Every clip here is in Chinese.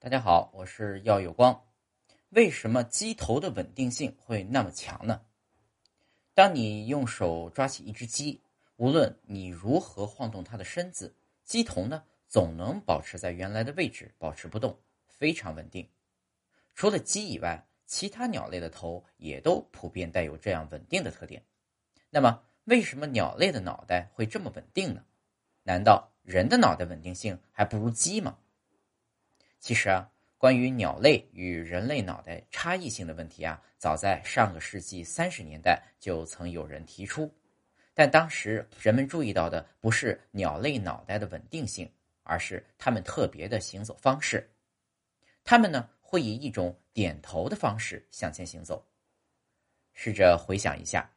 大家好，我是耀有光。为什么鸡头的稳定性会那么强呢？当你用手抓起一只鸡，无论你如何晃动它的身子，鸡头呢总能保持在原来的位置，保持不动，非常稳定。除了鸡以外，其他鸟类的头也都普遍带有这样稳定的特点。那么，为什么鸟类的脑袋会这么稳定呢？难道人的脑袋稳定性还不如鸡吗？其实啊，关于鸟类与人类脑袋差异性的问题啊，早在上个世纪三十年代就曾有人提出，但当时人们注意到的不是鸟类脑袋的稳定性，而是它们特别的行走方式。它们呢会以一种点头的方式向前行走。试着回想一下，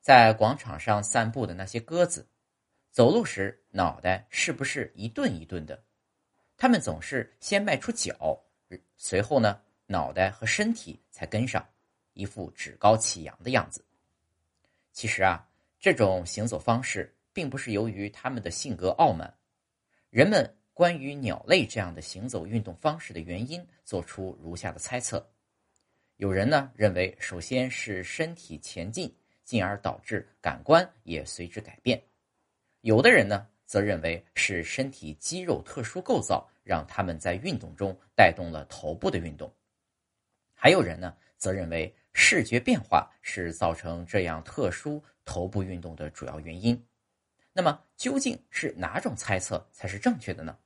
在广场上散步的那些鸽子，走路时脑袋是不是一顿一顿的？他们总是先迈出脚，随后呢，脑袋和身体才跟上，一副趾高气扬的样子。其实啊，这种行走方式并不是由于他们的性格傲慢。人们关于鸟类这样的行走运动方式的原因，做出如下的猜测：有人呢认为，首先是身体前进，进而导致感官也随之改变；有的人呢则认为是身体肌肉特殊构造。让他们在运动中带动了头部的运动，还有人呢，则认为视觉变化是造成这样特殊头部运动的主要原因。那么，究竟是哪种猜测才是正确的呢？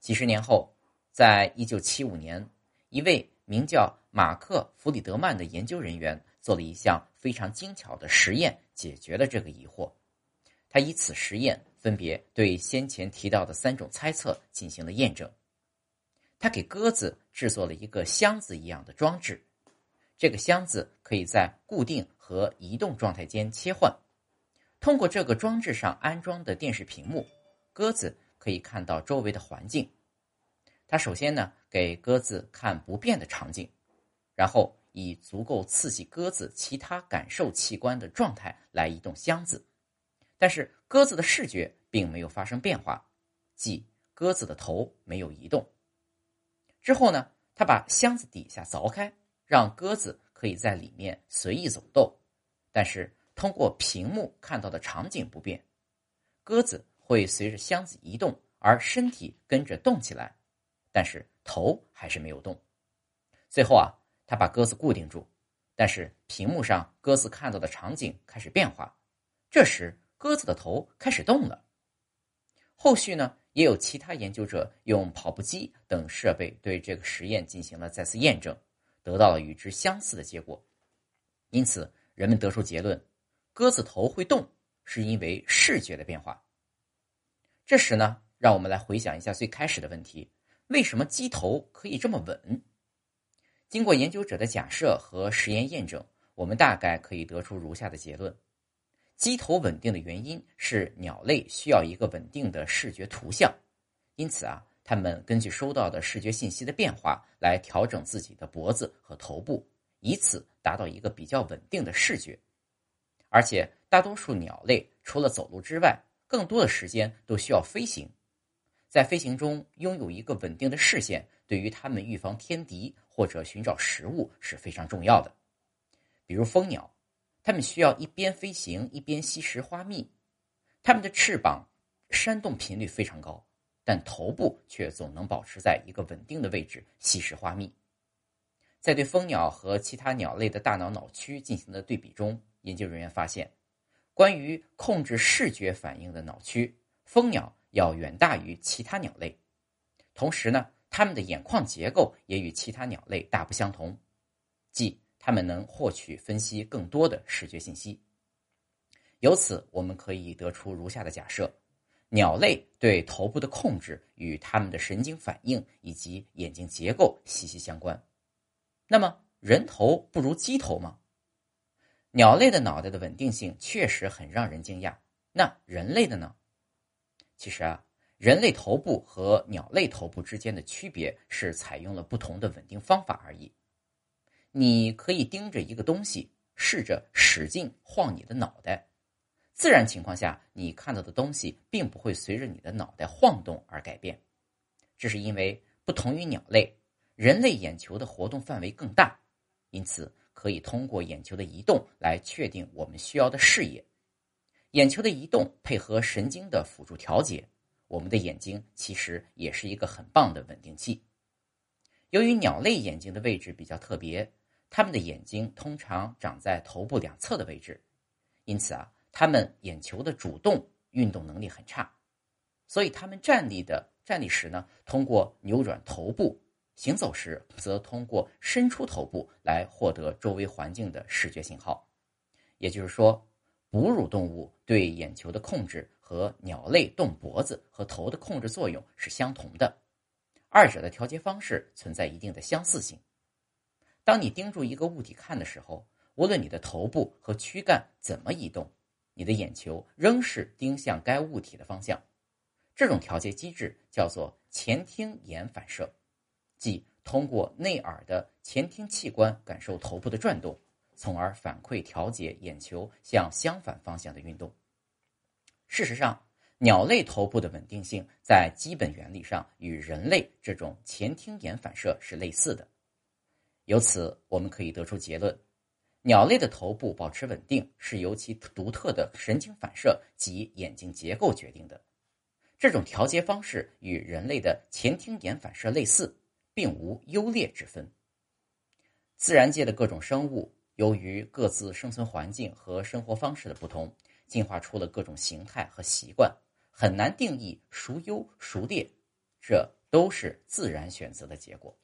几十年后，在一九七五年，一位名叫马克·弗里德曼的研究人员做了一项非常精巧的实验，解决了这个疑惑。他以此实验。分别对先前提到的三种猜测进行了验证。他给鸽子制作了一个箱子一样的装置，这个箱子可以在固定和移动状态间切换。通过这个装置上安装的电视屏幕，鸽子可以看到周围的环境。他首先呢给鸽子看不变的场景，然后以足够刺激鸽子其他感受器官的状态来移动箱子。但是鸽子的视觉并没有发生变化，即鸽子的头没有移动。之后呢，他把箱子底下凿开，让鸽子可以在里面随意走动，但是通过屏幕看到的场景不变，鸽子会随着箱子移动而身体跟着动起来，但是头还是没有动。最后啊，他把鸽子固定住，但是屏幕上鸽子看到的场景开始变化，这时。鸽子的头开始动了。后续呢，也有其他研究者用跑步机等设备对这个实验进行了再次验证，得到了与之相似的结果。因此，人们得出结论：鸽子头会动，是因为视觉的变化。这时呢，让我们来回想一下最开始的问题：为什么鸡头可以这么稳？经过研究者的假设和实验验证，我们大概可以得出如下的结论。鸡头稳定的原因是鸟类需要一个稳定的视觉图像，因此啊，它们根据收到的视觉信息的变化来调整自己的脖子和头部，以此达到一个比较稳定的视觉。而且，大多数鸟类除了走路之外，更多的时间都需要飞行，在飞行中拥有一个稳定的视线，对于它们预防天敌或者寻找食物是非常重要的。比如蜂鸟。它们需要一边飞行一边吸食花蜜，它们的翅膀扇动频率非常高，但头部却总能保持在一个稳定的位置吸食花蜜。在对蜂鸟和其他鸟类的大脑脑区进行的对比中，研究人员发现，关于控制视觉反应的脑区，蜂鸟要远大于其他鸟类。同时呢，它们的眼眶结构也与其他鸟类大不相同，即。它们能获取、分析更多的视觉信息。由此，我们可以得出如下的假设：鸟类对头部的控制与它们的神经反应以及眼睛结构息息相关。那么，人头不如鸡头吗？鸟类的脑袋的稳定性确实很让人惊讶。那人类的呢？其实啊，人类头部和鸟类头部之间的区别是采用了不同的稳定方法而已。你可以盯着一个东西，试着使劲晃你的脑袋。自然情况下，你看到的东西并不会随着你的脑袋晃动而改变。这是因为不同于鸟类，人类眼球的活动范围更大，因此可以通过眼球的移动来确定我们需要的视野。眼球的移动配合神经的辅助调节，我们的眼睛其实也是一个很棒的稳定器。由于鸟类眼睛的位置比较特别，它们的眼睛通常长在头部两侧的位置，因此啊，它们眼球的主动运动能力很差，所以它们站立的站立时呢，通过扭转头部；行走时则通过伸出头部来获得周围环境的视觉信号。也就是说，哺乳动物对眼球的控制和鸟类动脖子和头的控制作用是相同的。二者的调节方式存在一定的相似性。当你盯住一个物体看的时候，无论你的头部和躯干怎么移动，你的眼球仍是盯向该物体的方向。这种调节机制叫做前庭眼反射，即通过内耳的前庭器官感受头部的转动，从而反馈调节眼球向相反方向的运动。事实上。鸟类头部的稳定性在基本原理上与人类这种前庭眼反射是类似的，由此我们可以得出结论：鸟类的头部保持稳定是由其独特的神经反射及眼睛结构决定的。这种调节方式与人类的前庭眼反射类似，并无优劣之分。自然界的各种生物由于各自生存环境和生活方式的不同，进化出了各种形态和习惯。很难定义孰优孰劣，这都是自然选择的结果。